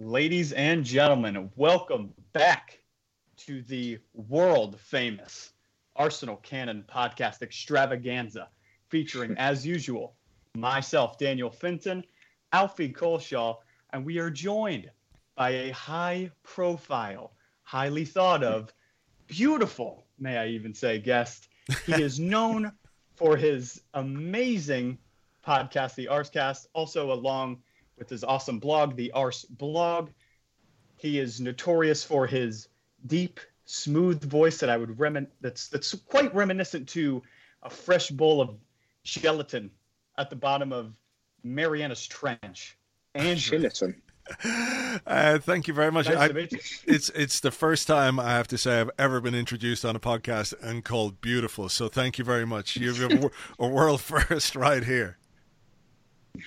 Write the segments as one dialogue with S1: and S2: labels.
S1: Ladies and gentlemen, welcome back to the world famous Arsenal Cannon podcast extravaganza, featuring, as usual, myself, Daniel Finton, Alfie Culshaw, and we are joined by a high profile, highly thought of, beautiful, may I even say, guest. He is known for his amazing podcast, the Arscast, also along with his awesome blog, the Arseblog. He is notorious for his deep, smooth voice that I would remin that's that's quite reminiscent to a fresh bowl of gelatin at the bottom of Mariana's Trench.
S2: Andrew. Gelatin.
S3: Uh, thank you very much.
S1: Nice
S3: I, it's it's the first time I have to say I've ever been introduced on a podcast and called beautiful. So thank you very much. You've a, a world first right here.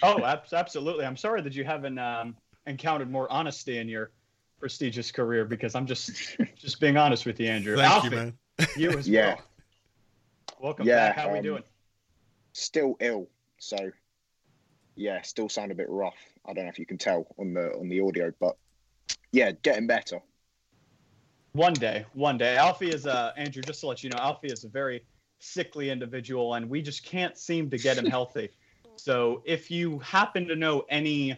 S1: Oh, absolutely. I'm sorry that you haven't um, encountered more honesty in your prestigious career because I'm just just being honest with you, Andrew.
S3: Thank Alfie, you, man.
S1: You as
S2: yeah.
S1: well. Welcome yeah, back. How um, we doing?
S2: Still ill, so yeah, still sound a bit rough. I don't know if you can tell on the on the audio, but yeah, getting better.
S1: One day, one day. Alfie is uh Andrew. Just to let you know, Alfie is a very sickly individual, and we just can't seem to get him healthy. So if you happen to know any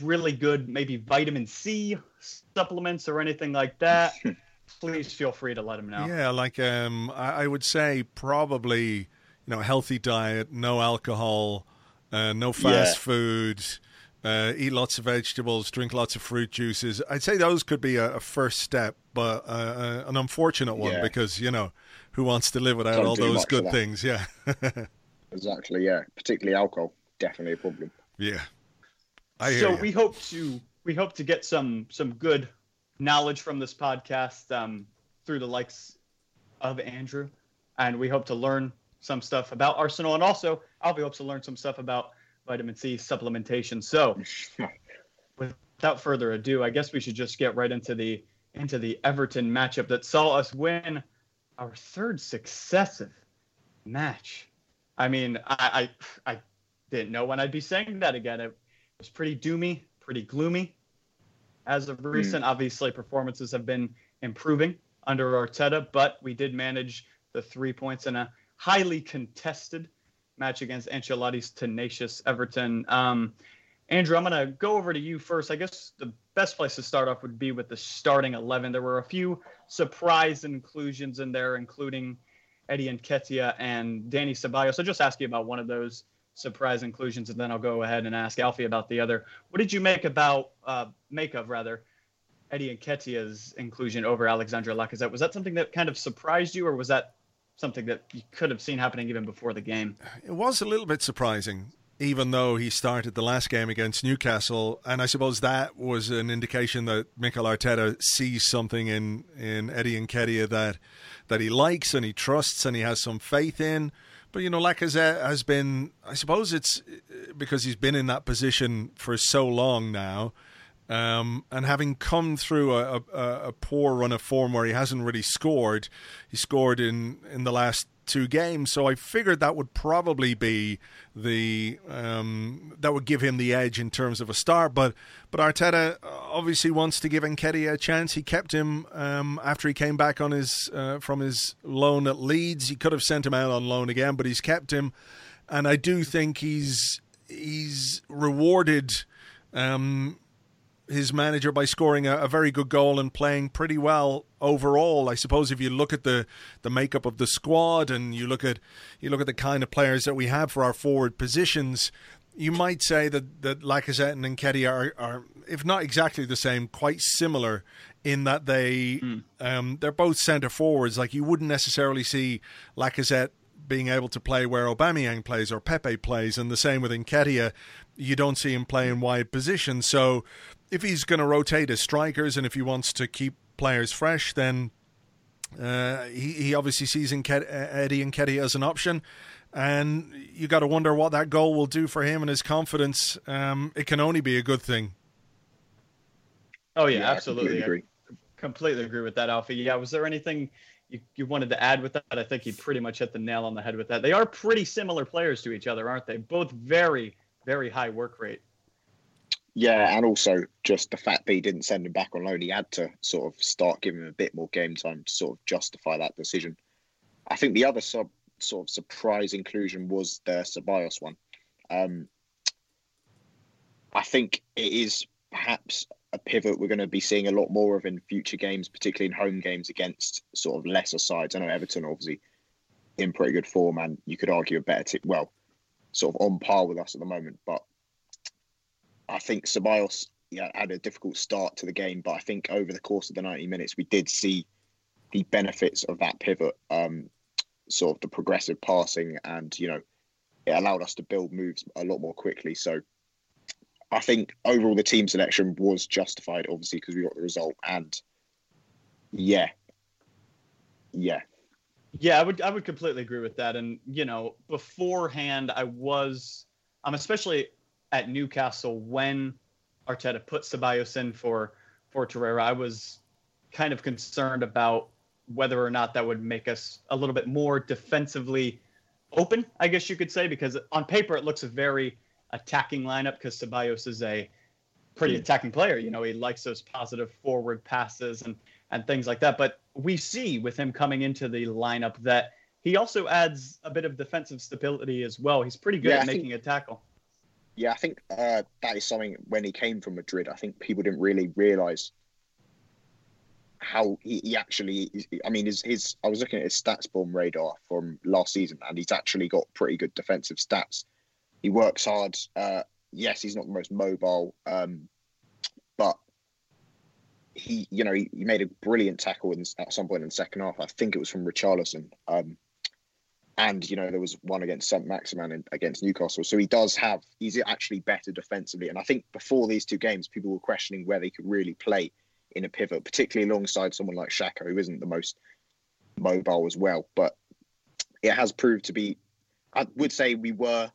S1: really good, maybe vitamin C supplements or anything like that, please feel free to let him know.
S3: Yeah, like um, I, I would say probably you know healthy diet, no alcohol, uh, no fast yeah. food. Uh, eat lots of vegetables, drink lots of fruit juices. I'd say those could be a, a first step, but uh, uh an unfortunate one yeah. because you know who wants to live without Don't all those good things? Yeah.
S2: Exactly. Yeah. Particularly alcohol. Definitely a problem.
S3: Yeah.
S1: I so we hope to we hope to get some some good knowledge from this podcast um, through the likes of Andrew, and we hope to learn some stuff about Arsenal, and also Alfie hopes to learn some stuff about vitamin C supplementation. So, without further ado, I guess we should just get right into the into the Everton matchup that saw us win our third successive match I mean, I, I, I didn't know when I'd be saying that again. It was pretty doomy, pretty gloomy. As of hmm. recent, mm. obviously performances have been improving under Arteta, but we did manage the three points in a highly contested match against Ancelotti's tenacious Everton. Um, Andrew, I'm going to go over to you first. I guess the best place to start off would be with the starting 11. There were a few surprise inclusions in there, including Eddie Nketiah and Danny Ceballos. So just ask you about one of those surprise inclusions, and then I'll go ahead and ask Alfie about the other. What did you make about uh, make of rather Eddie Nketiah's inclusion over Alexandre Lacazette? Was that something that kind of surprised you, or was that something that you could have seen happening even before the game?
S3: It was a little bit surprising. Even though he started the last game against Newcastle, and I suppose that was an indication that Mikel Arteta sees something in, in Eddie Nketiah that that he likes and he trusts and he has some faith in. But you know, Lacazette has been. I suppose it's because he's been in that position for so long now, um, and having come through a, a, a, poor run of form where he hasn't really scored, he scored in in the last two games. So I figured that would probably be the um, that would give him the edge in terms of a start. But but Arteta obviously wants to give Nketiah a chance. He kept him um, after he came back on his uh, from his loan at Leeds. He could have sent him out on loan again, but he's kept him, and I do think he's he's rewarded. Um, his manager by scoring a, a, very good goal and playing pretty well overall. I suppose if you look at the, the makeup of the squad and you look at you look at the kind of players that we have for our forward positions, you might say that that Lacazette and Nketiah are, are if not exactly the same, quite similar in that they mm. um, they're both centre forwards. Like you wouldn't necessarily see Lacazette being able to play where Aubameyang plays or Pepe plays, and the same with Nketiah. You don't see him play in wide positions. So if he's going to rotate his strikers and if he wants to keep players fresh, then uh, he, he obviously sees Nketiah, Eddie Nketiah as an option. And you got to wonder what that goal will do for him and his confidence. Um, it can only be a good thing.
S1: Oh yeah, yeah absolutely. I completely agree. I completely agree with that, Alfie. Yeah, was there anything you, you wanted to add with that? I think you pretty much hit the nail on the head with that. They are pretty similar players to each other, aren't they? Both very, very high work rate.
S2: Yeah, and also just the fact that he didn't send him back on loan, he had to sort of start giving him a bit more game time to sort of justify that decision. I think the other sub sort of surprise inclusion was the Ceballos one. Um, I think it is perhaps a pivot we're going to be seeing a lot more of in future games, particularly in home games against sort of lesser sides. I know Everton obviously in pretty good form, and you could argue a better team. Well, sort of on par with us at the moment, but I think Ceballos yeah, had a difficult start to the game, but I think over the course of the 90 minutes, we did see the benefits of that pivot, um, sort of the progressive passing, and you know, it allowed us to build moves a lot more quickly. So I think overall the team selection was justified, obviously, because we got the result. And yeah, yeah,
S1: yeah, I would I would completely agree with that. And you know, beforehand, I was I'm especially at Newcastle when Arteta put Ceballos in for for Torreira. I was kind of concerned about whether or not that would make us a little bit more defensively open, I guess you could say, because on paper it looks a very attacking lineup because Ceballos is a pretty hmm. attacking player. You know, he likes those positive forward passes and and things like that. But we see with him coming into the lineup that he also adds a bit of defensive stability as well. He's pretty good yeah, at making think, a tackle.
S2: Yeah, I think uh, that is something when he came from Madrid. I think people didn't really realize how he, he actually. I mean, his, his I was looking at his StatsBomb radar from last season, and he's actually got pretty good defensive stats. He works hard. Uh, yes, he's not the most mobile, um, but he, you know, he, he, made a brilliant tackle in, at some point in the second half. I think it was from Richarlison. Um, and you know there was one against St Maximin against Newcastle. So he does have he's actually better defensively. And I think before these two games, people were questioning where they could really play in a pivot, particularly alongside someone like Xhaka, who isn't the most mobile as well. But it has proved to be. I would say we were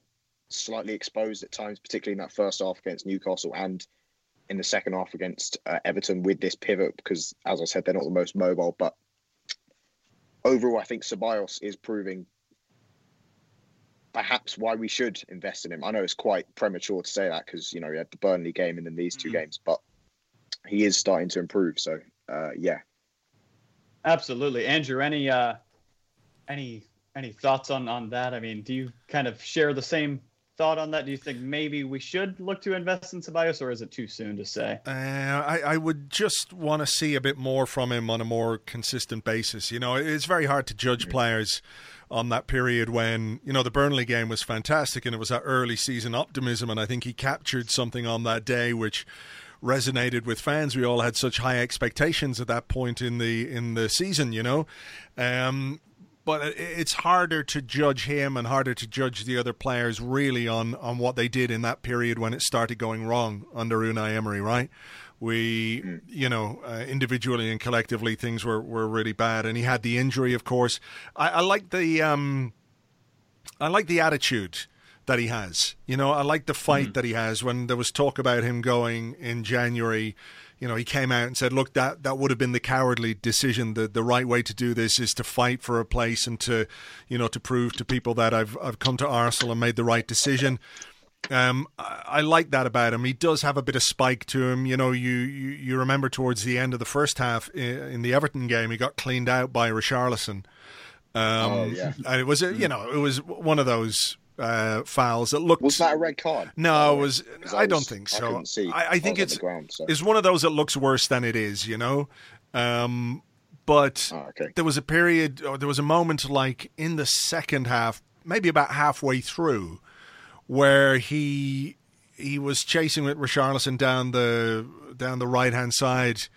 S2: slightly exposed at times, particularly in that first half against Newcastle and in the second half against uh, Everton with this pivot because, as I said, they're not the most mobile. But overall, I think Ceballos is proving perhaps why we should invest in him. I know it's quite premature to say that because you know he had the Burnley game and then these 2 mm-hmm. games, but he is starting to improve. So uh, yeah,
S1: absolutely. Andrew, any uh, any any thoughts on on that? I mean, do you kind of share the same thought on that? Do you think maybe we should look to invest in Ceballos, or is it too soon to say?
S3: Uh, I, I would just want to see a bit more from him on a more consistent basis. You know, it's very hard to judge players on that period when you know the Burnley game was fantastic and it was that early season optimism, and I think he captured something on that day which resonated with fans. We all had such high expectations at that point in the in the season, you know. Um, but it's harder to judge him and harder to judge the other players really on, on what they did in that period when it started going wrong under Unai Emery, right? We, mm. you know, uh, individually and collectively, things were, were really bad, and he had the injury, of course. I, I like the um, I like the attitude that he has. You know, I like the fight mm. that he has. When there was talk about him going in January you know, he came out and said, "Look, that that would have been the cowardly decision. The the right way to do this is to fight for a place and to, you know, to prove to people that I've I've come to Arsenal and made the right decision." Um, I, I, like that about him. He does have a bit of spike to him. You know, you, you, you remember towards the end of the first half in the Everton game, he got cleaned out by Richarlison. Um, oh yeah, and it was a, you know it was one of those uh, fouls that looked.
S2: Was that a red card?
S3: No, it was. I, was, don't think so.
S2: I,
S3: I, I think it's ground, so. it's one of those that looks worse than it is. You know. Um, but oh, okay. there was a period, or there was a moment, like in the second half, maybe about halfway through, where he he was chasing with Richarlison down the down the right hand side,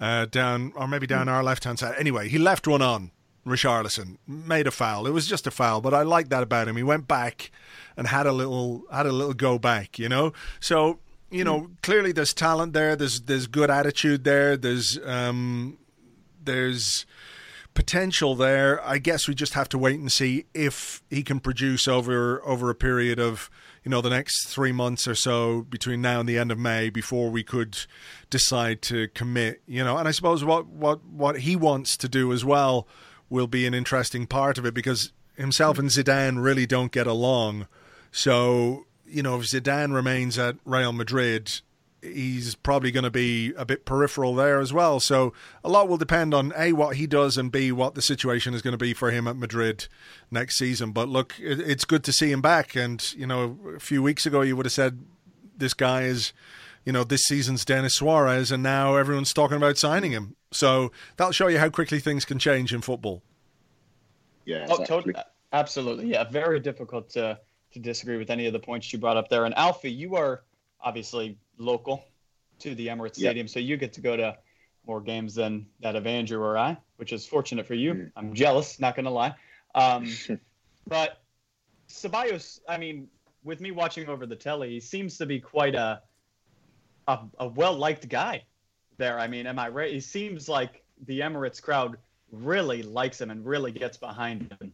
S3: uh, down or maybe down mm. our left hand side. Anyway, he left one on Richarlison made a foul. It was just a foul, but I like that about him. He went back and had a little had a little go back, you know. So you know, clearly there's talent there. There's there's good attitude there. There's um, there's potential there. I guess we just have to wait and see if he can produce over over a period of you know the next three months or so between now and the end of May before we could decide to commit. You know, and I suppose what what what he wants to do as well will be an interesting part of it because himself and Zidane really don't get along. So, you know, if Zidane remains at Real Madrid, he's probably going to be a bit peripheral there as well. So a lot will depend on a what he does and b what the situation is going to be for him at Madrid next season. But look, it's good to see him back. And you know, a few weeks ago you would have said this guy is, you know, this season's Denis Suarez, and now everyone's talking about signing him. So that'll show you how quickly things can change in football.
S2: Yeah, exactly. oh, totally,
S1: absolutely. Yeah, very difficult to to disagree with any of the points you brought up there. And Alfie, you are obviously local to the Emirates yep. Stadium, so you get to go to more games than that of Andrew or I, which is fortunate for you. Mm. I'm jealous, not going to lie. Um, but Ceballos, I mean, with me watching over the telly, he seems to be quite a a, a well liked guy there. I mean, am I right? He seems like the Emirates crowd really likes him and really gets behind him.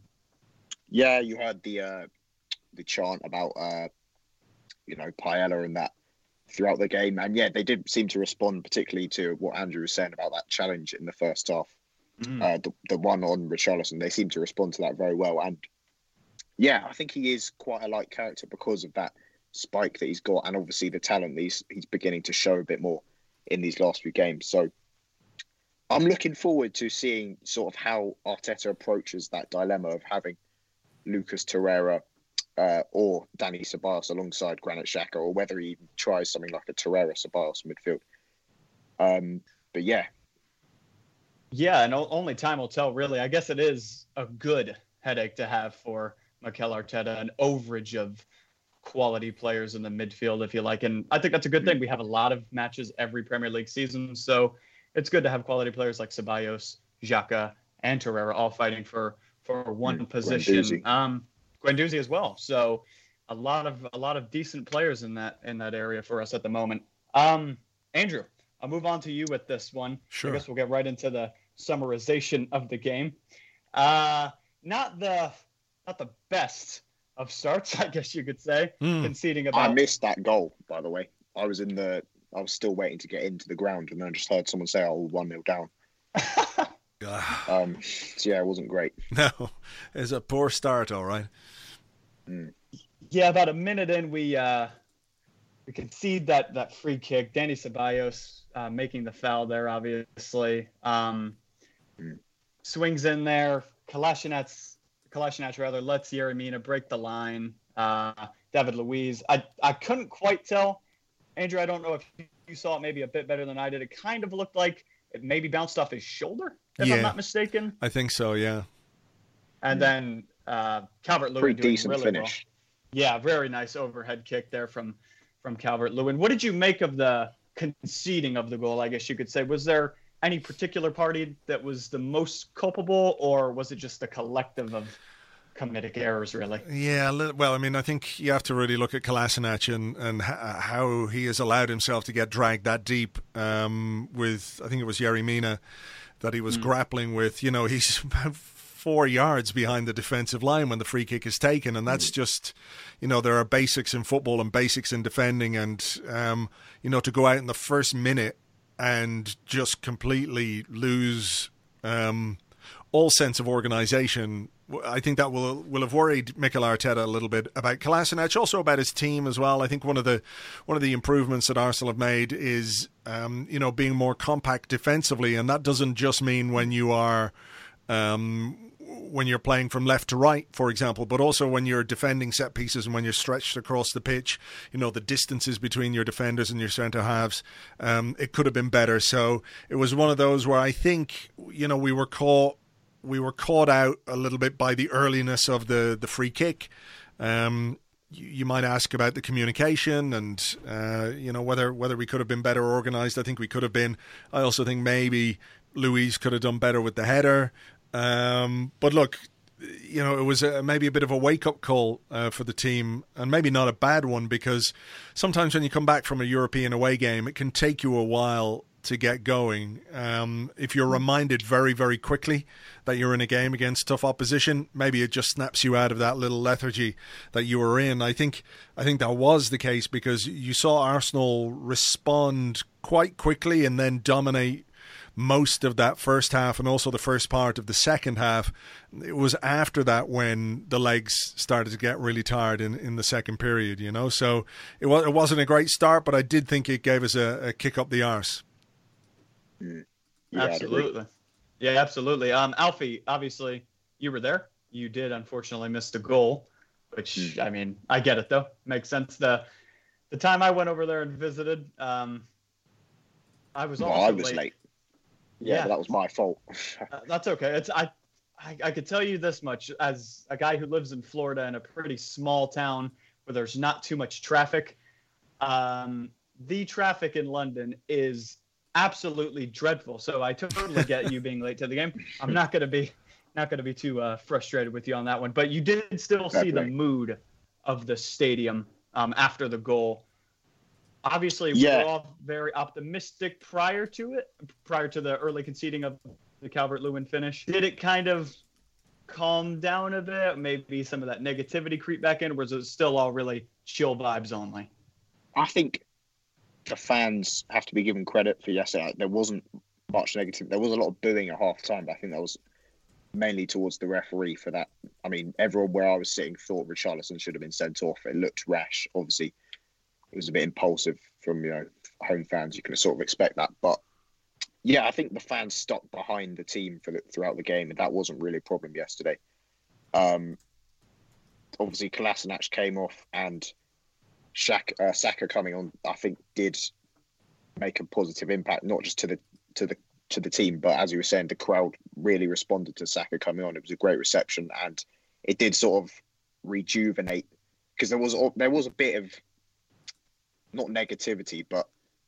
S2: Yeah, you heard the uh, the chant about uh, you know Paella and that throughout the game. And yeah, they did seem to respond particularly to what Andrew was saying about that challenge in the first half. Mm. Uh, the, the one on Richarlison, they seem to respond to that very well. And yeah, I think he is quite a light character because of that spike that he's got, and obviously the talent he's, he's beginning to show a bit more in these last few games. So I'm looking forward to seeing sort of how Arteta approaches that dilemma of having Lucas Torreira uh, or Danny Ceballos alongside Granit Xhaka, or whether he tries something like a Torreira Ceballos midfield. Um, but yeah.
S1: Yeah, and only time will tell, really. I guess it is a good headache to have for Mikel Arteta, an overage of quality players in the midfield, if you like. And I think that's a good thing. We have a lot of matches every Premier League season, so it's good to have quality players like Ceballos, Xhaka, and Torreira all fighting for for one position. Um, Guendouzi as well. So a lot of a lot of decent players in that in that area for us at the moment. Um, Andrew, I'll move on to you with this one.
S3: Sure.
S1: I guess we'll get right into the summarization of the game. Uh, not the not the best of starts, I guess you could say, mm. conceding about.
S2: I missed that goal, by the way. I was in the. I was still waiting to get into the ground, and then I just heard someone say, "Oh, one nil down." um, so yeah, it wasn't great.
S3: No, it's a poor start. All right.
S1: Mm. Yeah, about a minute in, we uh, we concede that that free kick. Danny Ceballos uh, making the foul there, obviously. Um, mm. Swings in there. Kolasinac, Kolasinac rather lets Yerry Mina break the line. Uh, David Luiz. I I couldn't quite tell. Andrew, I don't know if you saw it maybe a bit better than I did. It kind of looked like it maybe bounced off his shoulder, if yeah, I'm not mistaken.
S3: I think so, yeah.
S1: And then uh, Calvert Lewin
S2: pretty decent really finish.
S1: Well. Yeah, very nice overhead kick there from from Calvert Lewin. What did you make of the conceding of the goal? I guess you could say. Was there any particular party that was the most culpable, or was it just a collective of comedic errors, really?
S3: Yeah, well, I mean, I think you have to really look at Kolasinac and, and how he has allowed himself to get dragged that deep um, with, I think it was Yerry Mina that he was mm. grappling with. You know, he's about four yards behind the defensive line when the free kick is taken, and that's mm. just, you know, there are basics in football and basics in defending, and um, you know, to go out in the first minute and just completely lose um, all sense of organisation. I think that will will have worried Mikel Arteta a little bit about Kolasinac, also about his team as well. I think one of the one of the improvements that Arsenal have made is um, you know being more compact defensively, and that doesn't just mean when you are um, when you're playing from left to right, for example, but also when you're defending set pieces and when you're stretched across the pitch, you know, the distances between your defenders and your centre halves, um, it could have been better. So it was one of those where I think, you know, we were caught we were caught out a little bit by the earliness of the, the free kick. Um, you, might ask about the communication and uh, you know whether whether we could have been better organised. I think we could have been. I also think maybe Luiz could have done better with the header. Um, but look, you know, it was a, maybe a bit of a wake up call uh, for the team, and maybe not a bad one because sometimes when you come back from a European away game, it can take you a while to get going. Um, if you're reminded very, very quickly that you're in a game against tough opposition, maybe it just snaps you out of that little lethargy that you were in. I think, I think that was the case because you saw Arsenal respond quite quickly and then dominate most of that first half and also the first part of the second half. It was after that when the legs started to get really tired in, in the second period, you know. So it was it wasn't a great start, but I did think it gave us a, a kick up the arse.
S1: Yeah, absolutely. Yeah, absolutely. Um, Alfie, obviously you were there. You did unfortunately miss the goal, which mm. I mean, I get it though. Makes sense. The the time I went over there and visited, um, I was also well, I was late. late.
S2: Yeah, yeah. that was my fault.
S1: uh, that's okay. It's I, I I could tell you this much as a guy who lives in Florida in a pretty small town where there's not too much traffic. Um, the traffic in London is absolutely dreadful. So I totally get you being late to the game. I'm not going to be not to be too uh, frustrated with you on that one, but you did still see the mood of the stadium um, after the goal. Obviously, we yeah. were all very optimistic prior to it, prior to the early conceding of the Calvert Lewin finish. Did it kind of calm down a bit? Maybe some of that negativity creep back in, or was it still all really chill vibes only?
S2: I think the fans have to be given credit for yesterday. There wasn't much negative. There was a lot of booing at half time, but I think that was mainly towards the referee for that. I mean, everyone where I was sitting thought Richarlison should have been sent off. It looked rash. Obviously, it was a bit impulsive from you know home fans. You can sort of expect that, but yeah, I think the fans stuck behind the team for the, throughout the game, and that wasn't really a problem yesterday. Um, obviously, Kolasinac came off, and Shaq, uh, Saka coming on, I think, did make a positive impact, not just to the to the to the team, but as you were saying, the crowd really responded to Saka coming on. It was a great reception, and it did sort of rejuvenate because there was there was a bit of not negativity, but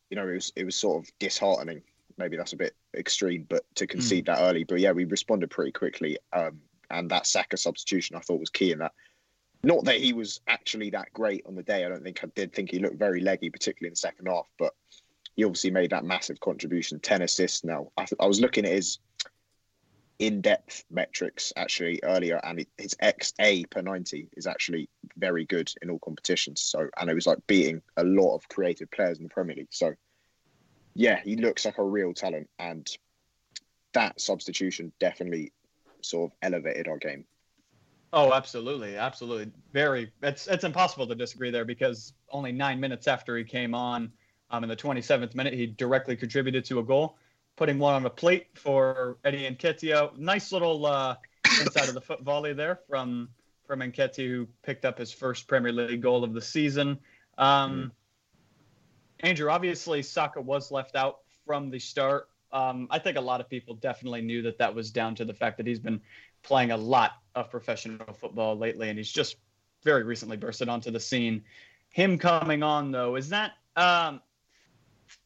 S2: you know it was it was sort of disheartening. Maybe that's a bit extreme, but to concede mm. that early. But yeah, we responded pretty quickly, um, and that Saka substitution I thought was key in that. Not that he was actually that great on the day. I don't think I did think he looked very leggy, particularly in the second half. But he obviously made that massive contribution 10 assists now I, th- I was looking at his in-depth metrics actually earlier and his xa per 90 is actually very good in all competitions so and it was like beating a lot of creative players in the premier league so yeah he looks like a real talent and that substitution definitely sort of elevated our game
S1: Oh, absolutely, absolutely. Very. It's it's impossible to disagree there because only nine minutes after he came on, um, in the 27th minute, he directly contributed to a goal, putting one on the plate for Eddie Nketiah. Nice little uh, inside of the foot volley there from from Nketiah, who picked up his first Premier League goal of the season. Um, mm. Andrew, obviously, Saka was left out from the start. Um, I think a lot of people definitely knew that that was down to the fact that he's been playing a lot of professional football lately, and he's just very recently bursted onto the scene. Him coming on, though, is that um,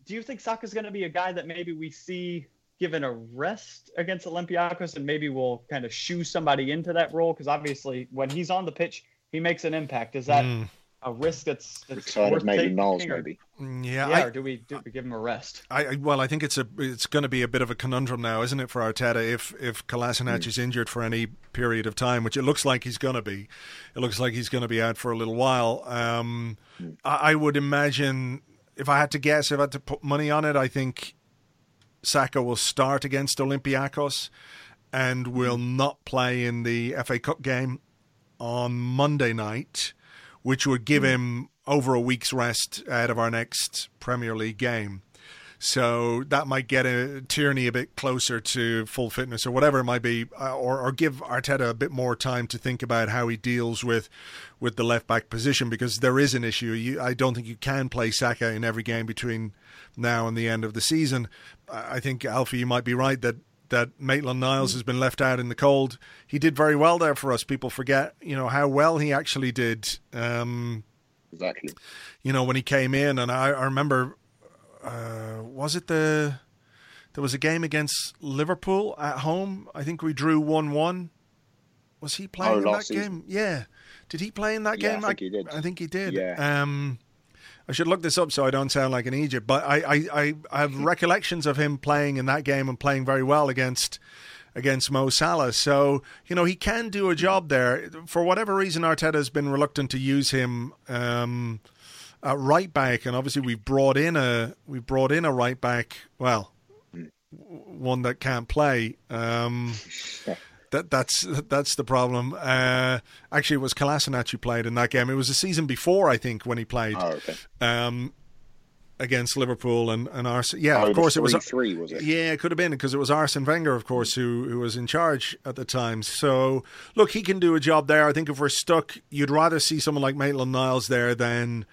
S1: do you think Saka's going to be a guy that maybe we see given a rest against Olympiacos and maybe we'll kind of shoe somebody into that role? Because obviously, when he's on the pitch, he makes an impact. Is that mm. a risk that's, that's
S2: kind of maybe Niles maybe?
S3: Yeah,
S1: yeah. I, or do we do we give him a rest?
S3: I, I, well, I think it's a it's going to be a bit of a conundrum now, isn't it, for Arteta? If if Kolasinac mm. is injured for any period of time, which it looks like he's going to be, it looks like he's going to be out for a little while. Um, mm. I, I would imagine if I had to guess, if I had to put money on it, I think Saka will start against Olympiacos and will not play in the FA Cup game on Monday night, which would give hmm. him over a week's rest ahead of our next Premier League game. So that might get a Tierney a bit closer to full fitness or whatever it might be, uh, or, or give Arteta a bit more time to think about how he deals with with the left back position because there is an issue. You, I don't think you can play Saka in every game between now and the end of the season. I think Alfie, you might be right that that Maitland Niles has been left out in the cold. He did very well there for us. People forget, you know, how well he actually did. Um,
S2: exactly.
S3: You know, when he came in, and I, I remember uh, was it the there was a game against Liverpool at home. I think we drew one one. Was he playing oh, in that season. game? Yeah. Did he play in that
S2: yeah,
S3: game?
S2: I think he did.
S3: I think he did.
S2: Yeah.
S3: Um, I should look this up so I don't sound like an Egypt, but I, I, I, I have recollections of him playing in that game and playing very well against against Mo Salah. So, you know, he can do a job there. For whatever reason, Arteta has been reluctant to use him um, at right back, and obviously we've brought in a we've brought in a right back. Well, one that can't play. Um, that that's that's the problem. Uh, actually, it was Kolasinac who played in that game. It was a season before, I think, when he played.
S2: Oh, okay.
S3: Um, against Liverpool and, and Arsene. Yeah,
S2: oh,
S3: of course
S2: three,
S3: it was
S2: three, was it?
S3: Yeah, it could have been because it was Arsene Wenger, of course, who who was in charge at the time. So look, he can do a job there. I think if we're stuck, you'd rather see someone like Maitland Niles there than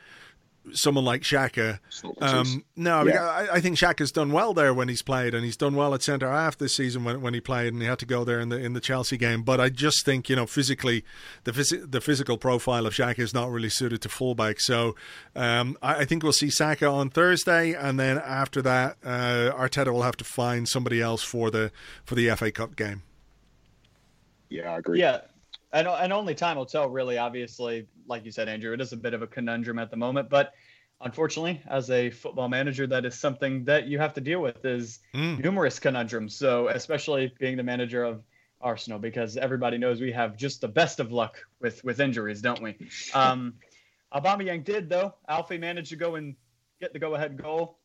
S3: someone like Xhaka. Um, no, yeah. I, I, think Xhaka's done well there when he's played, and he's done well at centre half this season when, when he played, and he had to go there in the in the Chelsea game. But I just think you know physically, the phys- the physical profile of Xhaka is not really suited to fullback. So um, I, I, think we'll see Saka on Thursday, and then after that, uh, Arteta will have to find somebody else for the for the FA Cup game.
S2: Yeah, I agree.
S1: Yeah, and, and only time will tell, really. Obviously, like you said, Andrew, it is a bit of a conundrum at the moment. But unfortunately, as a football manager, that is something that you have to deal with is mm. numerous conundrums. So, especially being the manager of Arsenal, because everybody knows we have just the best of luck with with injuries, don't we? Um, Aubameyang did though. Alfie managed to go and get the go-ahead goal.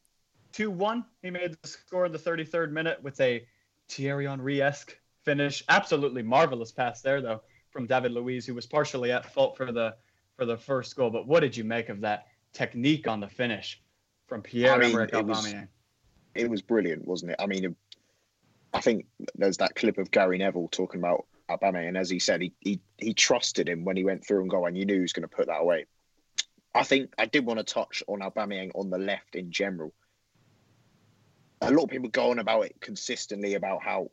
S1: 2-1. He made the score in the 33rd minute with a Thierry Henry-esque finish. Absolutely marvelous pass there, though from David Luiz, who was partially at fault for the for the first goal. But what did you make of that technique on the finish from Pierre I mean, it was,
S2: it was brilliant, wasn't it? I mean, I think there's that clip of Gary Neville talking about Aubameyang, and as he said, he, he he trusted him when he went through and go, and you knew he was going to put that away. I think I did want to touch on Aubameyang on the left in general. A lot of people go on about it consistently about how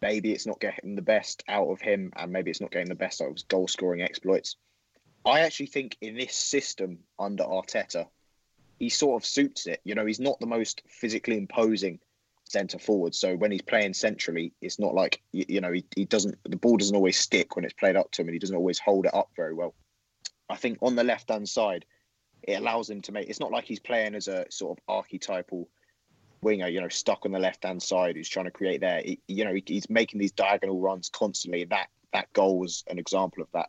S2: maybe it's not getting the best out of him and maybe it's not getting the best out of his goal scoring exploits. I actually think in this system under Arteta, he sort of suits it. You know, he's not the most physically imposing centre forward. So when he's playing centrally, it's not like, you, you know, he, he doesn't, the ball doesn't always stick when it's played up to him and he doesn't always hold it up very well. I think on the left hand side, it allows him to make, it's not like he's playing as a sort of archetypal winger, you know, stuck on the left hand side who's trying to create there. He, you know, he, he's making these diagonal runs constantly. That that goal was an example of that.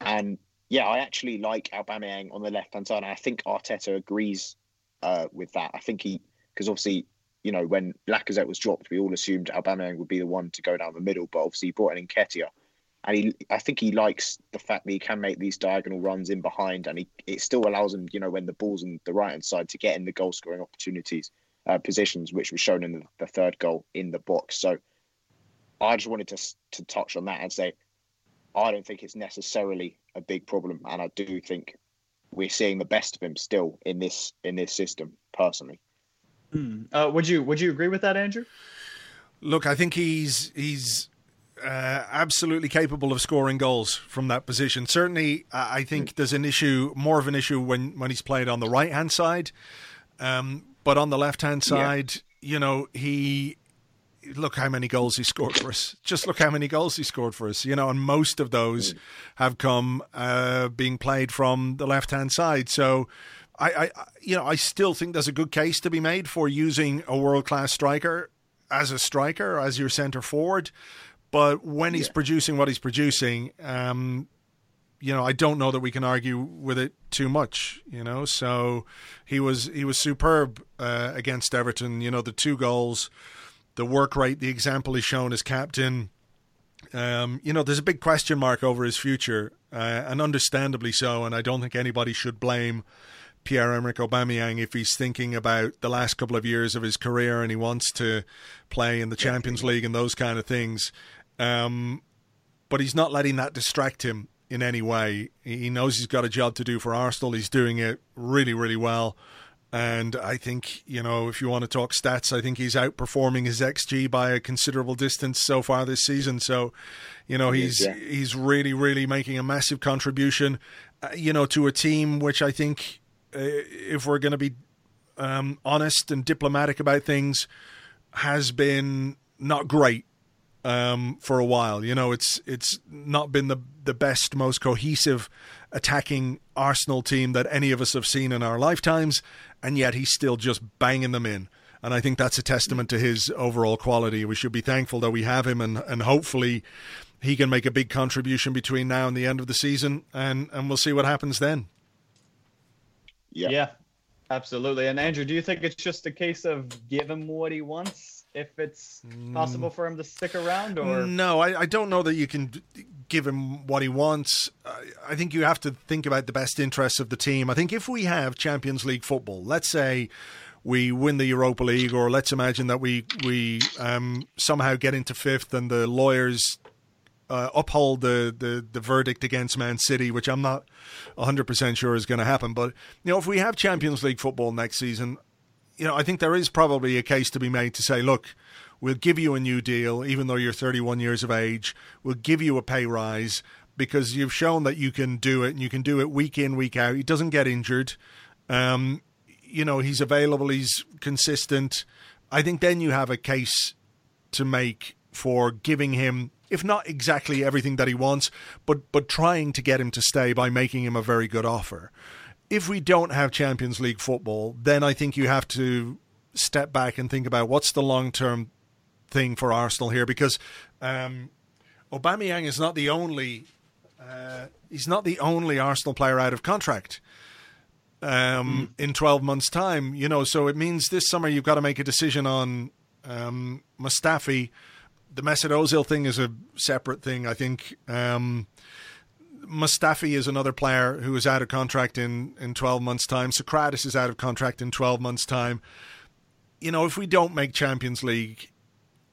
S2: And yeah, I actually like Aubameyang on the left hand side. And I think Arteta agrees uh, with that. I think he because obviously you know when Lacazette was dropped, we all assumed Aubameyang would be the one to go down the middle, but obviously he brought in Nketiah. And he, I think he likes the fact that he can make these diagonal runs in behind, and he, it still allows him, you know, when the ball's on the right hand side, to get in the goal scoring opportunities uh, positions, which was shown in the, the, third goal in the box. So I just wanted to to touch on that and say I don't think it's necessarily a big problem, and I do think we're seeing the best of him still in this in this system. Personally,
S1: mm. uh, would you would you agree with that, Andrew?
S3: Look, I think he's he's uh, absolutely capable of scoring goals from that position. Certainly, I think hmm. there's an issue, more of an issue when when he's played on the right hand side. Um, but on the left hand side, yeah. you know, he look how many goals he scored for us. Just look how many goals he scored for us. You know, and most of those mm. have come uh, being played from the left hand side. So. I, I, you know, I still think there's a good case to be made for using a world class striker as a striker, as your centre forward. But when he's yeah. producing what he's producing, um, you know, I don't know that we can argue with it too much. You know, so he was he was superb uh, against Everton. You know, the two goals, the work rate, the example he's shown as captain. Um, you know, there's a big question mark over his future, uh, and understandably so. And I don't think anybody should blame Pierre-Emerick Aubameyang if he's thinking about the last couple of years of his career and he wants to play in the Champions League and those kind of things. Um, but he's not letting that distract him in any way. He knows he's got a job to do for Arsenal. He's doing it really, really well. And I think, you know, if you want to talk stats, I think he's outperforming his XG by a considerable distance so far this season. So, you know, he's yeah. he's really, really making a massive contribution, uh, you know, to a team which I think, uh, if we're going to be um, honest and diplomatic about things, has been not great um, for a while. You know, it's it's not been the the best, most cohesive attacking Arsenal team that any of us have seen in our lifetimes, and yet he's still just banging them in. And I think that's a testament to his overall quality. We should be thankful that we have him, and and hopefully he can make a big contribution between now and the end of the season, and and we'll see what happens then.
S1: Yeah. Yeah. Absolutely. And Andrew, do you think it's just a case of give him what he wants if it's possible for him to stick around or
S3: No, I, I don't know that you can give him what he wants. I, I think you have to think about the best interests of the team. I think if we have Champions League football, let's say we win the Europa League, or let's imagine that we we um, somehow get into fifth and the lawyers uh, uphold the, the, the verdict against Man City, which I'm not 100% sure is going to happen. But, you know, if we have Champions League football next season, you know, I think there is probably a case to be made to say, look, we'll give you a new deal, even though you're 31 years of age. We'll give you a pay rise because you've shown that you can do it and you can do it week in, week out. He doesn't get injured. Um, you know, he's available, he's consistent. I think then you have a case to make for giving him if not exactly everything that he wants, but but trying to get him to stay by making him a very good offer. If we don't have Champions League football, then I think you have to step back and think about what's the long term thing for Arsenal here because um, Aubameyang is not the only uh, he's not the only Arsenal player out of contract. Um, mm. In twelve months' time, you know, so it means this summer you've got to make a decision on um, Mustafi the Mesut Ozil thing is a separate thing. I think um, Mustafi is another player who is out of contract in, in 12 months' time. Sokratis is out of contract in 12 months' time. You know, if we don't make Champions League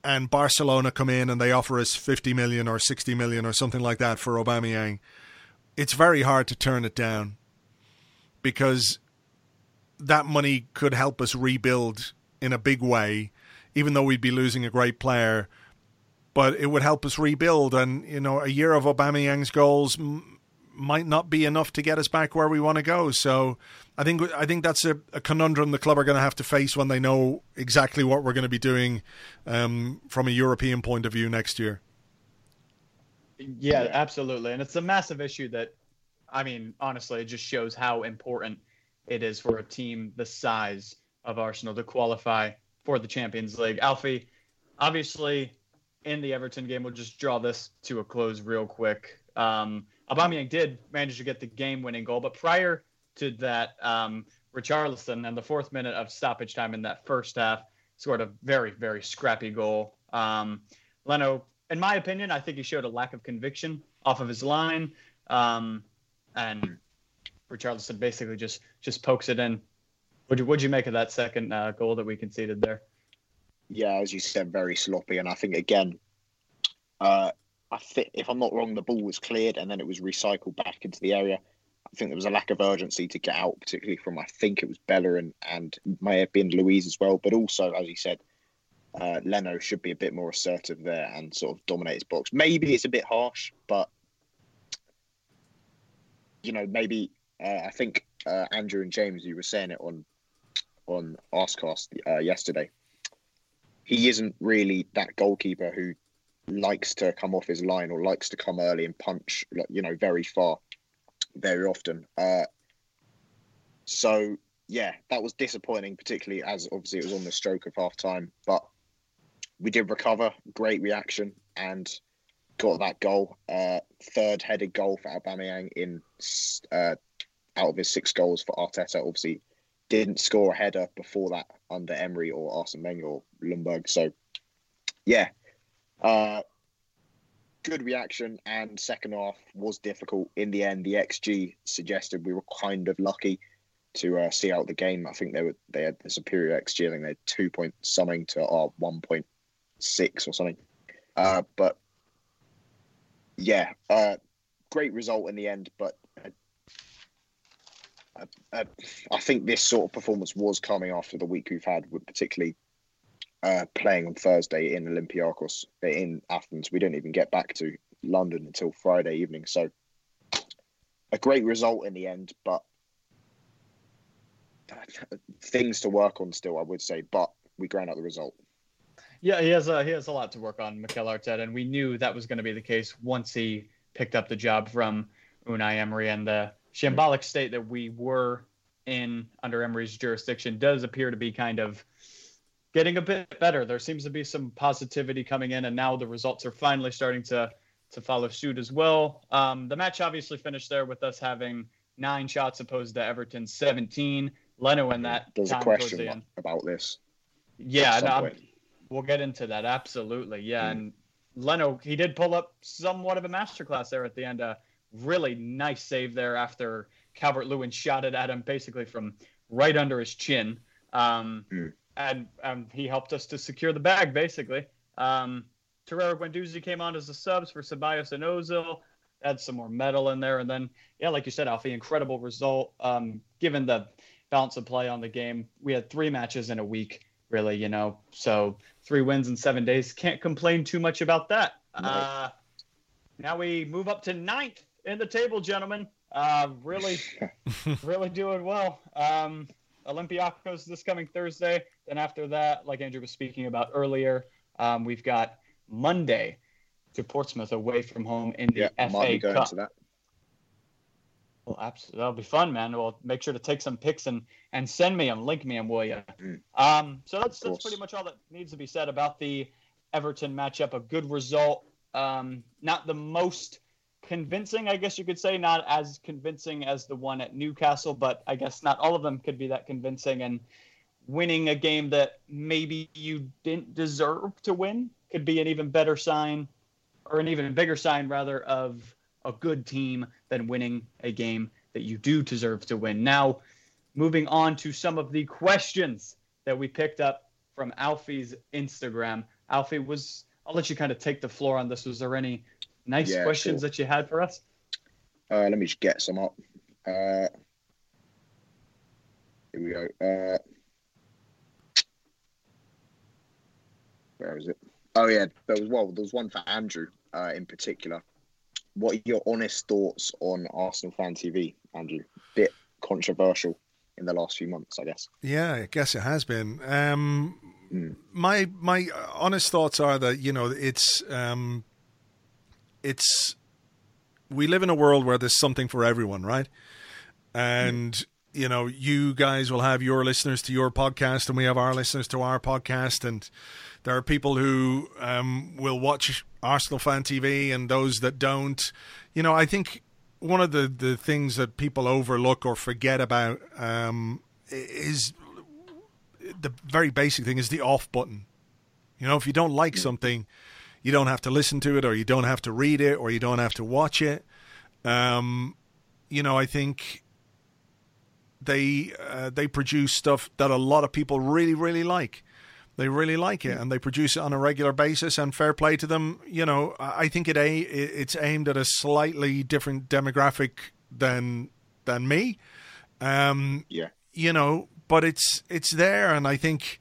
S3: and Barcelona come in and they offer us 50 million or 60 million or something like that for Aubameyang, it's very hard to turn it down because that money could help us rebuild in a big way, even though we'd be losing a great player – but it would help us rebuild. And you know, a year of Aubameyang's goals m- might not be enough to get us back where we want to go. So I think I think that's a, a conundrum the club are going to have to face when they know exactly what we're going to be doing um, from a European point of view next year.
S1: Yeah, absolutely, and it's a massive issue that, I mean, honestly, it just shows how important it is for a team the size of Arsenal to qualify for the Champions League. Alfie, obviously, in the Everton game. We'll just draw this to a close real quick. Um, Aubameyang did manage to get the game-winning goal, but prior to that, um, Richarlison and the fourth minute of stoppage time in that first half scored a very, very scrappy goal. Um, Leno, in my opinion, I think he showed a lack of conviction off of his line, um, and Richarlison basically just just pokes it in. What'd you, what'd you make of that second uh, goal that we conceded there?
S2: Yeah, as you said, very sloppy. And I think again, uh, I think if I'm not wrong, the ball was cleared and then it was recycled back into the area. I think there was a lack of urgency to get out, particularly from I think it was Bellerin and may have been Luiz as well. But also, as you said, uh, Leno should be a bit more assertive there and sort of dominate his box. Maybe it's a bit harsh, but you know, maybe uh, I think uh, Andrew and James, you were saying it on on Arscast uh, yesterday he isn't really that goalkeeper who likes to come off his line or likes to come early and punch, you know, very far, very often. Uh, so yeah, that was disappointing, particularly as obviously it was on the stroke of half time. But we did recover, great reaction, and got that goal. Uh, third headed goal for Aubameyang in uh, out of his six goals for Arteta. Obviously, didn't score a header before that under Emery or Arsene Wenger or Ljungberg. So, yeah, uh, good reaction. And second half was difficult. In the end, the XG suggested we were kind of lucky to uh, see out the game. I think they were they had the superior XG. I think they had two point something to our one point six or something. Uh, but yeah, uh, great result in the end. But I think this sort of performance was coming after the week we've had, with particularly uh, playing on Thursday in Olympiacos in Athens. We don't even get back to London until Friday evening. So a great result in the end, but things to work on still, I would say. But we ground out the result.
S1: Yeah, he has a he has a lot to work on, Mikel Arteta, and we knew that was going to be the case once he picked up the job from Unai Emery and the shambolic state that we were in under Emery's jurisdiction does appear to be kind of getting a bit better. There seems to be some positivity coming in, and now the results are finally starting to to follow suit as well. Um, the match obviously finished there with us having nine shots opposed to Everton's 17. Leno in that.
S2: There's a question about this.
S1: Yeah, no, we'll get into that. Absolutely. Yeah. Mm. And Leno, he did pull up somewhat of a masterclass there at the end. A really nice save there after Calvert Lewin shot it at him basically from right under his chin. Um, mm. and, and he helped us to secure the bag, basically. Um, Torreira Guendouzi came on as the subs for Ceballos and Ozil. Add some more metal in there. And then, yeah, like you said, Alfie, incredible result. Um, given the balance of play on the game, we had three matches in a week, really, you know. So three wins in seven days. Can't complain too much about that. No. Uh, now we move up to ninth in the table, gentlemen. Uh, really, really doing well. Um, Olympiacos this coming Thursday. Then after that, like Andrew was speaking about earlier, um, we've got Monday to Portsmouth away from home in the yeah, FA Cup. Well, absolutely, that'll be fun, man. Well, make sure to take some pics and and send me them, link me them, will you? Mm. Um, so that's that's pretty much all that needs to be said about the Everton matchup. A good result, um, not the most convincing, I guess you could say, not as convincing as the one at Newcastle, but I guess not all of them could be that convincing. And winning a game that maybe you didn't deserve to win could be an even better sign, or an even bigger sign, rather, of a good team than winning a game that you do deserve to win. Now, moving on to some of the questions that we picked up from Alfie's Instagram. Alfie, was I'll let you kind of take the floor on this. Was there any nice yeah, questions that you had for us?
S2: Uh, let me just get some up. Uh, here we go. Uh, where is it? Oh yeah, there was well, there was one for Andrew uh, in particular what are your honest thoughts on Arsenal fan TV, Andrew? Bit controversial in the last few months, I guess.
S3: Yeah, I guess it has been. Um, mm. My my honest thoughts are that you know it's um, it's we live in a world where there's something for everyone, right? And mm. you know, you guys will have your listeners to your podcast, and we have our listeners to our podcast, and there are people who um, will watch Arsenal fan TV and those that don't. You know, I think one of the, the things that people overlook or forget about um, is the very basic thing is the off button. You know, if you don't like something, you don't have to listen to it, or you don't have to read it, or you don't have to watch it. Um, you know, I think they uh, they produce stuff that a lot of people really really like. They really like it and they produce it on a regular basis. And fair play to them. You know, I think it a it's aimed at a slightly different demographic than than me. Um,
S2: yeah,
S3: you know, but it's it's there, and I think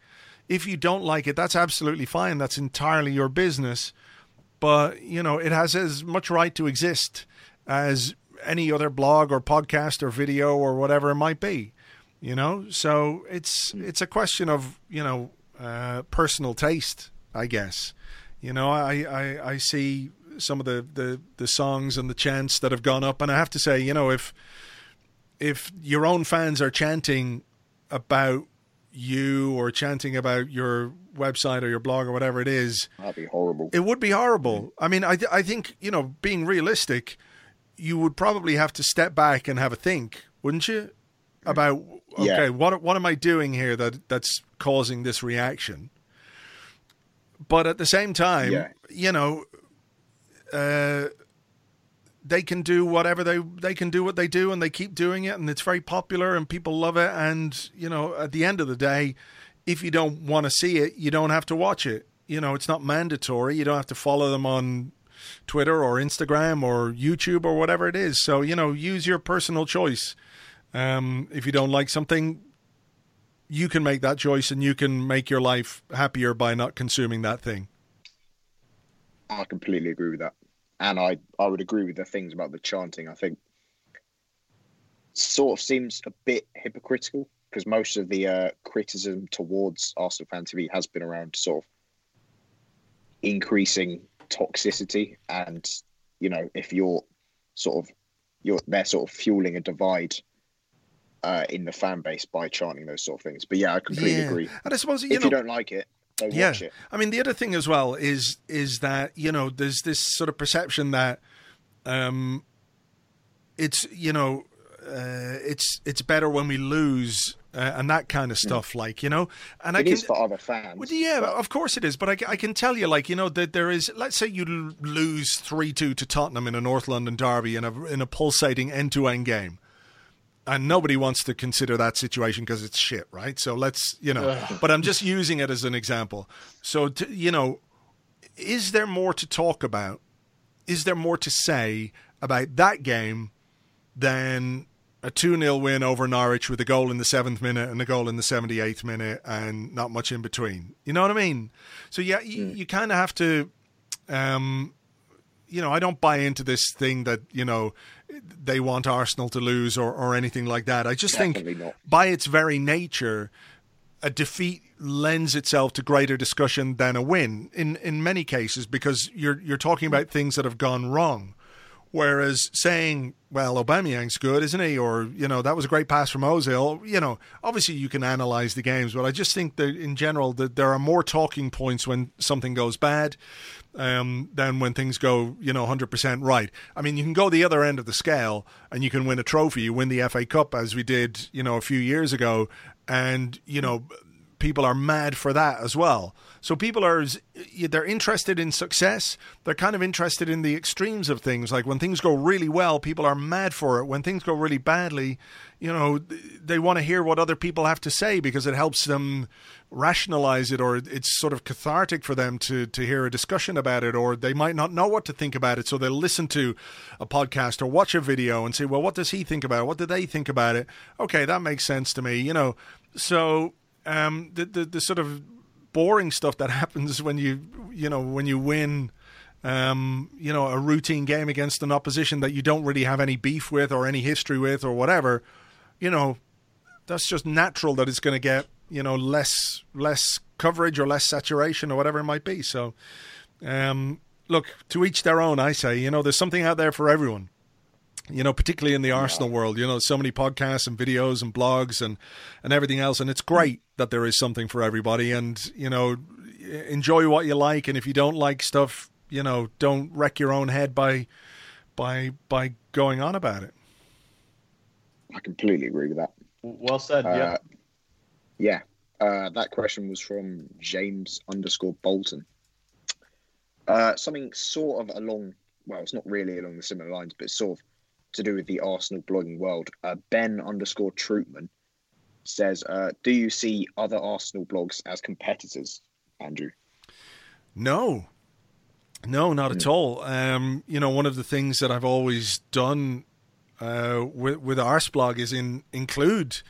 S3: if you don't like it, that's absolutely fine. That's entirely your business. But you know, it has as much right to exist as any other blog or podcast or video or whatever it might be. You know, so it's hmm. it's a question of you know uh, personal taste, I guess. You know, I, I, I see some of the, the, the songs and the chants that have gone up, and I have to say, you know, if if your own fans are chanting about you or chanting about your website or your blog or whatever it is,
S2: that'd be horrible.
S3: It would be horrible. I mean, I I think you know, being realistic, you would probably have to step back and have a think, wouldn't you? About okay, yeah. what what am I doing here that that's causing this reaction? But at the same time, yeah. you know, uh, they can do whatever they they can do what they do, and they keep doing it, and it's very popular, and people love it. And you know, at the end of the day, if you don't want to see it, you don't have to watch it. You know, it's not mandatory. You don't have to follow them on Twitter or Instagram or YouTube or whatever it is. So you know, use your personal choice. Um, if you don't like something, you can make that choice and you can make your life happier by not consuming that thing.
S2: I completely agree with that. And I, I would agree with the things about the chanting. I think sort of seems a bit hypocritical because most of the uh, criticism towards Arsenal fan TV has been around sort of increasing toxicity and you know if you're sort of you're they're sort of fueling a divide uh, in the fan base by chanting those sort of things. But yeah, I completely yeah. agree.
S3: And I suppose
S2: you
S3: if
S2: know, you don't like it, yeah. watch it.
S3: I mean, the other thing as well is is that you know there's this sort of perception that um, it's you know uh, it's it's better when we lose uh, and that kind of hmm. stuff. Like you know, and
S2: it
S3: I can,
S2: is for other fans.
S3: Well, yeah, but... of course it is. But I, I can tell you, like you know, that there is. Let's say you lose three two to Tottenham in a North London derby in a in a pulsating end to end game. And nobody wants to consider that situation because it's shit, right? So let's, you know, but I'm just using it as an example. So, to, you know, is there more to talk about? Is there more to say about that game than a 2 0 win over Norwich with a goal in the seventh minute and a goal in the 78th minute and not much in between. You know what I mean? So, yeah, you, mm. you kind of have to, um, you know, I don't buy into this thing that, you know, they want Arsenal to lose or, or anything like that. I just Definitely think not. by its very nature, a defeat lends itself to greater discussion than a win in, in many cases because you're you're talking about things that have gone wrong. Whereas saying, well, Aubameyang's good, isn't he? Or, you know, that was a great pass from Ozil. You know, obviously you can analyze the games, but I just think that in general that there are more talking points when something goes bad um, than when things go, you know, 100% right. I mean, you can go the other end of the scale and you can win a trophy. You win the FA Cup as we did, you know, a few years ago. And, you know, people are mad for that as well. So people are they're interested in success. They're kind of interested in the extremes of things. Like when things go really well, people are mad for it. When things go really badly, you know, they want to hear what other people have to say because it helps them rationalize it or it's sort of cathartic for them to to hear a discussion about it or they might not know what to think about it so they'll listen to a podcast or watch a video and say well what does he think about it what do they think about it okay that makes sense to me you know so um, the, the the sort of boring stuff that happens when you you know when you win um, you know a routine game against an opposition that you don't really have any beef with or any history with or whatever you know that's just natural that it's going to get you know less less coverage or less saturation or whatever it might be. So um, look to each their own i say you know there's something out there for everyone you know, particularly in the Arsenal world, you know, so many podcasts and videos and blogs and, and everything else. And it's great that there is something for everybody. And, you know, enjoy what you like. And if you don't like stuff, you know, don't wreck your own head by, by, by going on about it.
S2: I completely agree with that.
S1: Well said. Uh, yeah.
S2: Yeah. Uh, that question was from James underscore Bolton. Uh, something sort of along, well, it's not really along the similar lines, but sort of to do with the Arsenal blogging world. Uh, ben underscore Troopman says, uh, "Do you see other Arsenal blogs as competitors, Andrew?"
S3: No, no, not at hmm. all. Um, you know, one of the things that I've always done uh, with with Arseblog is in include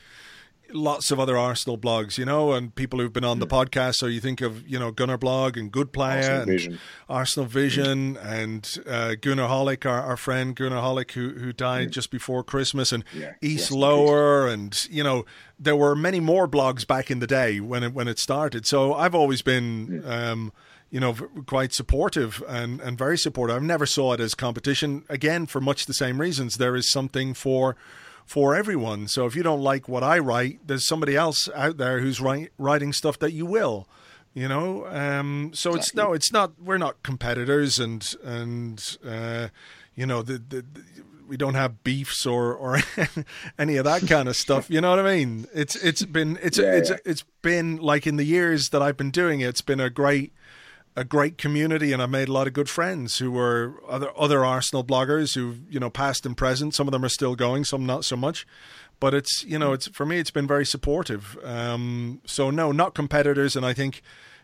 S3: lots of other Arsenal blogs, you know, and people who've been on the podcast. So you think of, you know, Gunnerblog and Good Player Arsenal and Vision, Arsenal Vision and uh, Goonerholic, our, our friend Goonerholic, who, who died just before Christmas, and yeah. East yes, Lower, and, you know, there were many more blogs back in the day when it, when it started. So I've always been. Yeah. Um, you know, quite supportive and, and very supportive. I've never saw it as competition. Again, for much the same reasons. There is something for for everyone. So if you don't like what I write, there's somebody else out there who's write, writing stuff that you will. You know, um, so it's no, it's not. We're not competitors, and and uh, you know, the, the, the we don't have beefs or or any of that kind of stuff. You know what I mean? It's it's been it's yeah, it's yeah. it's been like in the years that I've been doing it, it's been a great a great community, and I've made a lot of good friends who were other other Arsenal bloggers who you know past and present. Some of them are still going, some not so much. But it's you know it's for me it's been very supportive. Um, so no, not competitors, and I think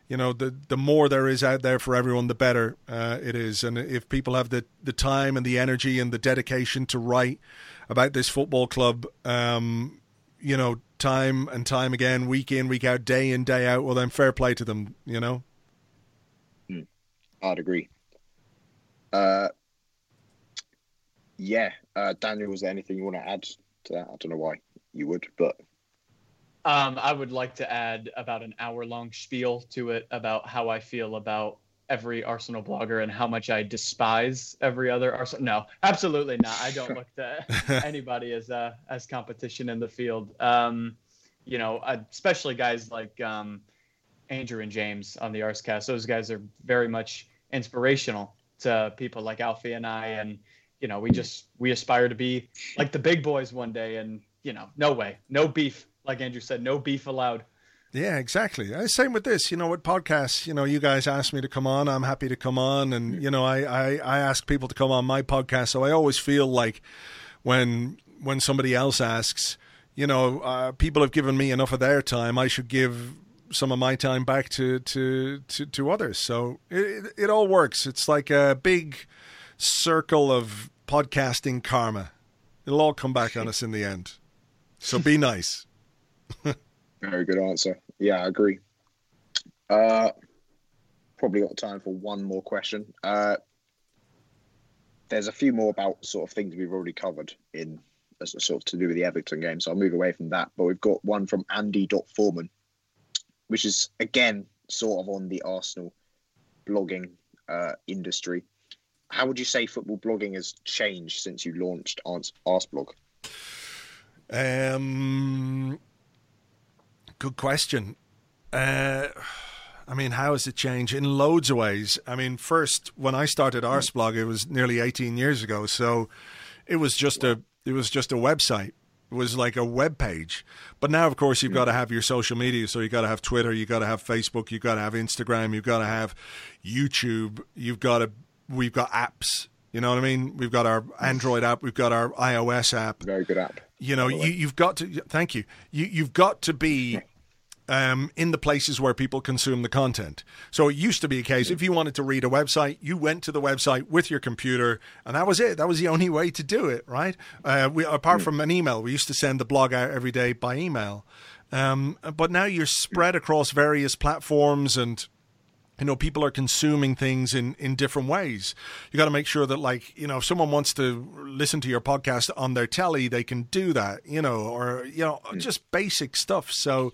S3: you know the the more there is out there for everyone, the better uh, it is. And if people have the the time and the energy and the dedication to write about this football club, um, you know, time and time again, week in, week out, day in, day out, well then fair play to them. You know.
S2: I'd agree. Uh, yeah, uh, Daniel, was there anything you want to add to that? I don't know why you would, but
S1: um, I would like to add about an hour long spiel to it about how I feel about every Arsenal blogger and how much I despise every other Arsenal. No, absolutely not. I don't look to anybody as uh, as competition in the field. Um, you know, especially guys like um, Andrew and James on the Arsecast. Those guys are very much inspirational to people like Alfie and I. And, you know, we just, we aspire to be like the big boys one day. And, you know, no way, no beef like Andrew said, no beef allowed.
S3: Yeah, exactly. Uh, same with this. You know, with podcasts, you know, you guys ask me to come on. I'm happy to come on. And, you know, I, I, I ask people to come on my podcast. So I always feel like when when somebody else asks, you know, uh, people have given me enough of their time. I should give some of my time back to to to, to others. So it, it all works. It's like a big circle of podcasting karma. It'll all come back on us in the end. So be nice.
S2: Very good answer. Yeah, I agree. Uh, probably got time for one more question. Uh, there's a few more about sort of things we've already covered in as sort of to do with the Everton game, so I'll move away from that. But we've got one from Andy Foreman, which is again sort of on the Arsenal blogging uh, industry. How would you say football blogging has changed since you launched Arseblog?
S3: Um, good question. Uh, I mean, how has it changed? In loads of ways. I mean, first, when I started Arseblog, it was nearly 18 years ago. So it was just a it was just a website. Was like a web page. But now, of course, you've hmm. got to have your social media. So you've got to have Twitter, you've got to have Facebook, you've got to have Instagram, you've got to have YouTube, you've got to, we've got apps. You know what I mean? We've got our Android app, we've got our iOS app.
S2: Very good app.
S3: You know, you, you've got to, thank you. You, you've got to be um, in the places where people consume the content. So it used to be a case if you wanted to read a website, you went to the website with your computer, and that was it. That was the only way to do it, right? Uh, we, apart from an email, we used to send the blog out every day by email. Um, but now you're spread across various platforms and you know people are consuming things in in different ways you got to make sure that like you know if someone wants to listen to your podcast on their telly they can do that you know or you know just basic stuff so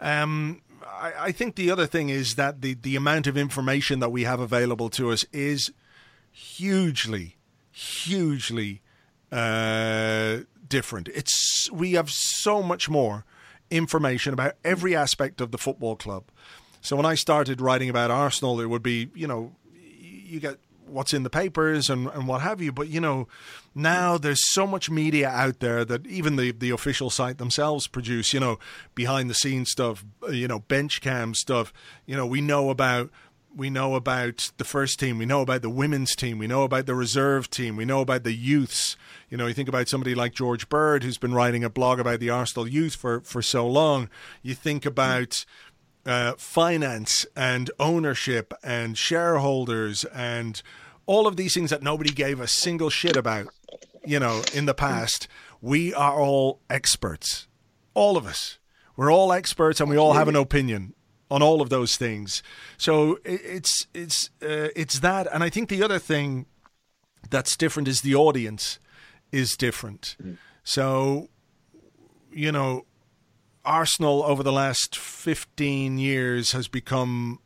S3: um, I, I, think the other thing is that the, the amount of information that we have available to us is hugely, hugely uh, different. It's we have so much more information about every aspect of the football club. So when I started writing about Arsenal, it would be you know you get what's in the papers and, and what have you. But you know, now there's so much media out there that even the, the official site themselves produce, you know, behind the scenes stuff, uh, you know, bench cam stuff. You know, we know about we know about the first team, we know about the women's team, we know about the reserve team, we know about the youths. You know, you think about somebody like Jeorge Bird, who's been writing a blog about the Arsenal youth for, for so long. You think about uh, finance and ownership and shareholders and all of these things that nobody gave a single shit about, you know, in the past. We are all experts, all of us. We're all experts, and we all have an opinion on all of those things. So it's it's uh, it's that, and I think the other thing that's different is the audience is different. Mm-hmm. So you know, Arsenal over the last 15 years has become,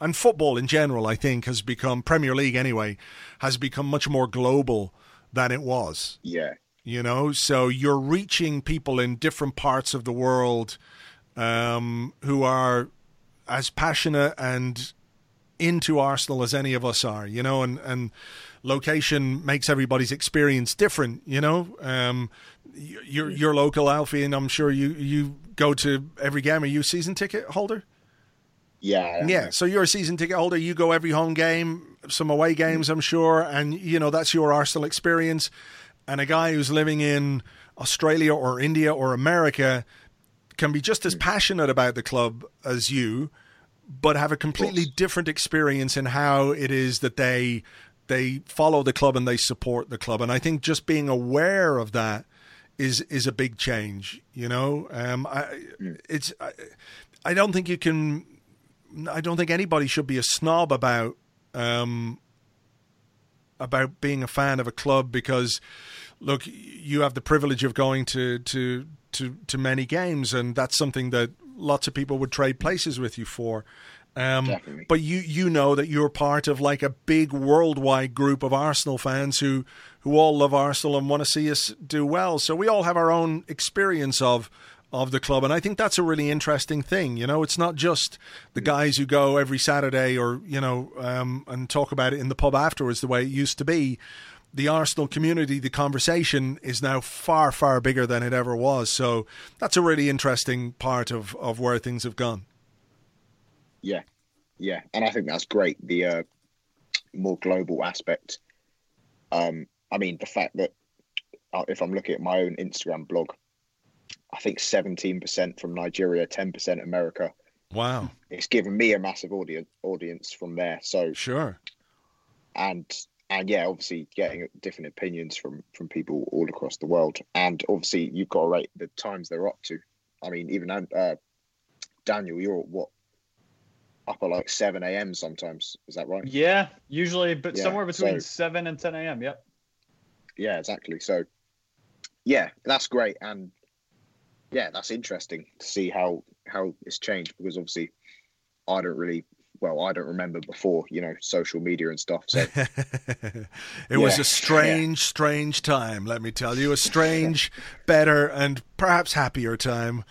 S3: and football in general, I think, has become, Premier League anyway, has become much more global than it was.
S2: Yeah.
S3: You know, so you're reaching people in different parts of the world um, who are as passionate and into Arsenal as any of us are, you know, and, and location makes everybody's experience different, you know. Um, your your local Alfie, and I'm sure you you go to every game. Are you a season ticket holder?
S2: Yeah.
S3: Yeah. So you're a season ticket holder. You go every home game, some away games, I'm sure, and you know that's your Arsenal experience. And a guy who's living in Australia or India or America can be just as mm. passionate about the club as you, but have a completely different experience in how it is that they they follow the club and they support the club. And I think just being aware of that is is a big change. You know, um, I, it's I, I, don't think you can. I don't think anybody should be a snob about um, about being a fan of a club because look, you have the privilege of going to to to to many games, and that's something that lots of people would trade places with you for. Um, but you you know that you're part of like a big worldwide group of Arsenal fans who who all love Arsenal and want to see us do well. So we all have our own experience of of the club, and I think that's a really interesting thing. You know, it's not just the guys who go every Saturday or you know um, and talk about it in the pub afterwards the way it used to be. the Arsenal community, the conversation is now far, far bigger than it ever was. So that's a really interesting part of, of where things have gone.
S2: Yeah, yeah, and I think that's great. The uh, more global aspect. Um, I mean, the fact that uh, if I'm looking at my own Instagram blog, I think 17% from Nigeria, 10% America.
S3: Wow.
S2: It's given me a massive audience audience from there. So
S3: Sure.
S2: And and yeah, obviously getting different opinions from from people all across the world. And obviously you've got to rate the times they're up to. I mean, even uh, Daniel, you're what up at like 7 a.m. sometimes. Is that right?
S1: Yeah, usually, but yeah, somewhere between so, 7 and 10 a.m. Yep.
S2: Yeah, exactly. So, yeah, that's great. And yeah, that's interesting to see how how it's changed because obviously I don't really well, I don't remember before, you know, social media and stuff. So
S3: it yeah. was a strange, yeah. strange time. Let me tell you, a strange, better, and perhaps happier time.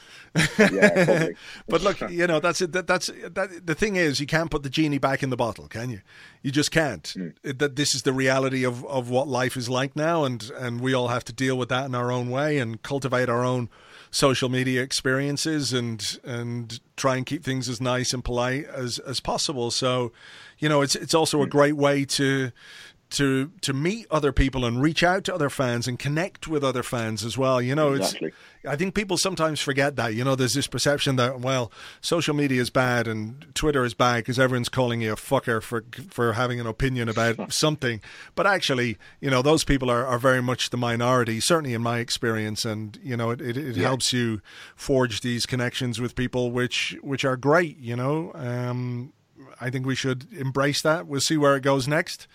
S2: yeah,
S3: but look, you know, that's it. That, that's that. The thing is, you can't put the genie back in the bottle, can you? You just can't. Mm. That this is the reality of of what life is like now, and and we all have to deal with that in our own way and cultivate our own social media experiences and and try and keep things as nice and polite as as possible. So, you know, it's it's also a hmm. great way to to to meet other people and reach out to other fans and connect with other fans as well. You know, exactly. it's I think people sometimes forget that. You know, there's this perception that well, social media is bad and Twitter is bad because everyone's calling you a fucker for for having an opinion about something. But actually, you know, those people are, are very much the minority, certainly in my experience. And you know, it it, it yeah. helps you forge these connections with people, which which are great. You know, um, I think we should embrace that. We'll see where it goes next.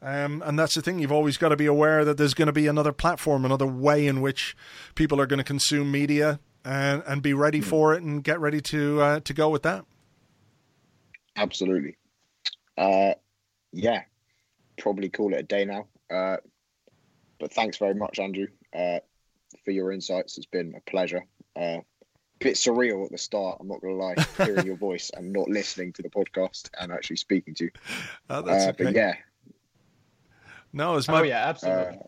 S3: Um, and that's the thing, you've always got to be aware that there's going to be another platform, another way in which people are going to consume media and, and be ready for it and get ready to uh, to go with that.
S2: Absolutely. Uh, yeah, probably call it a day now. Uh, but thanks very much, Andrew, uh, for your insights. It's been a pleasure. Uh, bit surreal at the start. I'm not going to lie, hearing your voice and not listening to the podcast and actually speaking to you.
S3: Oh, that's uh,
S2: okay. But yeah,
S3: no, it's my,
S1: oh yeah, absolutely.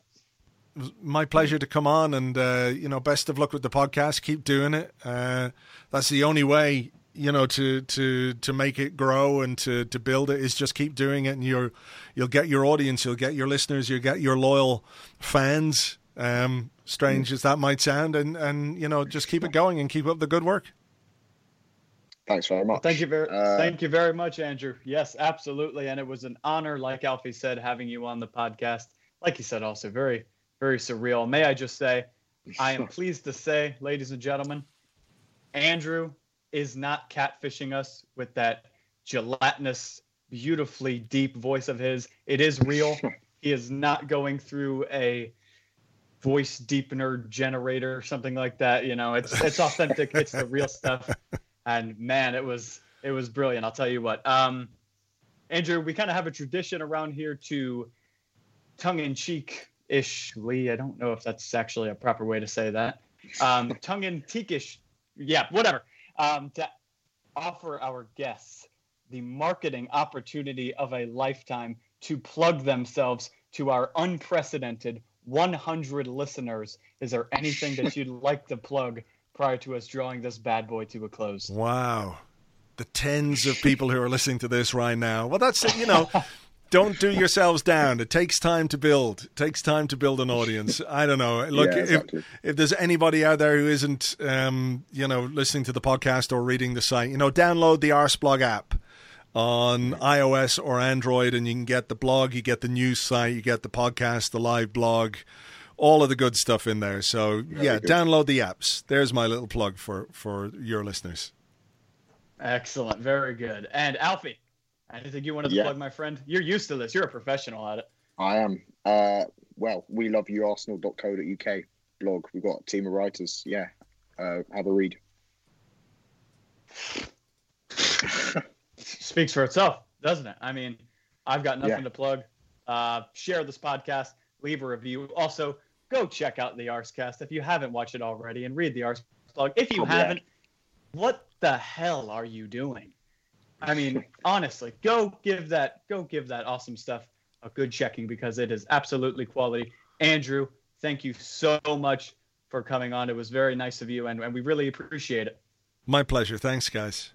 S3: Uh, my pleasure to come on, and uh, you know, best of luck with the podcast. Keep doing it. Uh, that's the only way, you know, to to to make it grow and to to build it is just keep doing it, and you're you'll get your audience, you'll get your listeners, you'll get your loyal fans. Um, strange as that might sound, and and you know, just keep it going and keep up the good work.
S2: Thanks very much.
S1: thank you very, uh, thank you very much, Andrew. Yes, absolutely, and it was an honor, like Alfie said, having you on the podcast. Like he said, also very, very surreal. May I just say, I am pleased to say, ladies and gentlemen, Andrew is not catfishing us with that gelatinous, beautifully deep voice of his. It is real. he is not going through a voice deepener generator or something like that. You know, it's it's authentic. it's the real stuff and man, it was it was brilliant. I'll tell you what. Um, Andrew, we kind of have a tradition around here to tongue in cheek ishly. I don't know if that's actually a proper way to say that. Um, tongue in cheekish, yeah, whatever. Um, to offer our guests the marketing opportunity of a lifetime to plug themselves to our unprecedented 100 listeners. Is there anything that you'd like to plug prior to us drawing this bad boy to a close.
S3: Wow. The tens of people who are listening to this right now. Well, that's it, you know. don't do yourselves down. It takes time to build. It takes time to build an audience. I don't know. Look, yeah, exactly. if if there's anybody out there who isn't, um, you know, listening to the podcast or reading the site, you know, download the Arseblog app on iOS or Android, and you can get the blog, you get the news site, you get the podcast, the live blog all of the good stuff in there. So Very yeah, good. download the apps. There's my little plug for for your listeners.
S1: Excellent, very good. And Alfie, anything you wanted to yeah. plug, my friend? You're used to this. You're a professional at it.
S2: I am. Uh, well, we love you Arsenal.co.uk blog. We've got a team of writers. Yeah, uh, have a read.
S1: Speaks for itself, doesn't it? I mean, I've got nothing yeah. to plug. Uh, share this podcast, leave a review. Also, go check out the Arsecast if you haven't watched it already and read the Ars blog. If you oh, haven't, yeah. what the hell are you doing? I mean, honestly, go give that go give that awesome stuff a good checking because it is absolutely quality. Andrew, thank you so much for coming on. It was very nice of you, and, and we really appreciate it.
S3: My pleasure. Thanks, guys.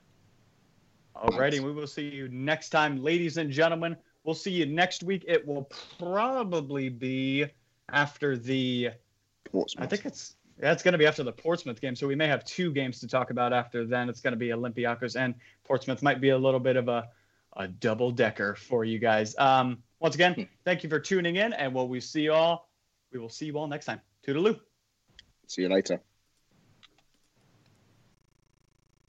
S1: Alrighty, we will see you next time, ladies and gentlemen. We'll see you next week. It will probably be after the.
S2: Portsmouth.
S1: I think it's it's going to be after the Portsmouth game, so we may have two games to talk about after then. It's going to be Olympiacos and Portsmouth. Might be a little bit of a a double decker for you guys. Um, once again, hmm. thank you for tuning in, and we'll we see you all. We will see you all next time. Toodaloo.
S2: See you later.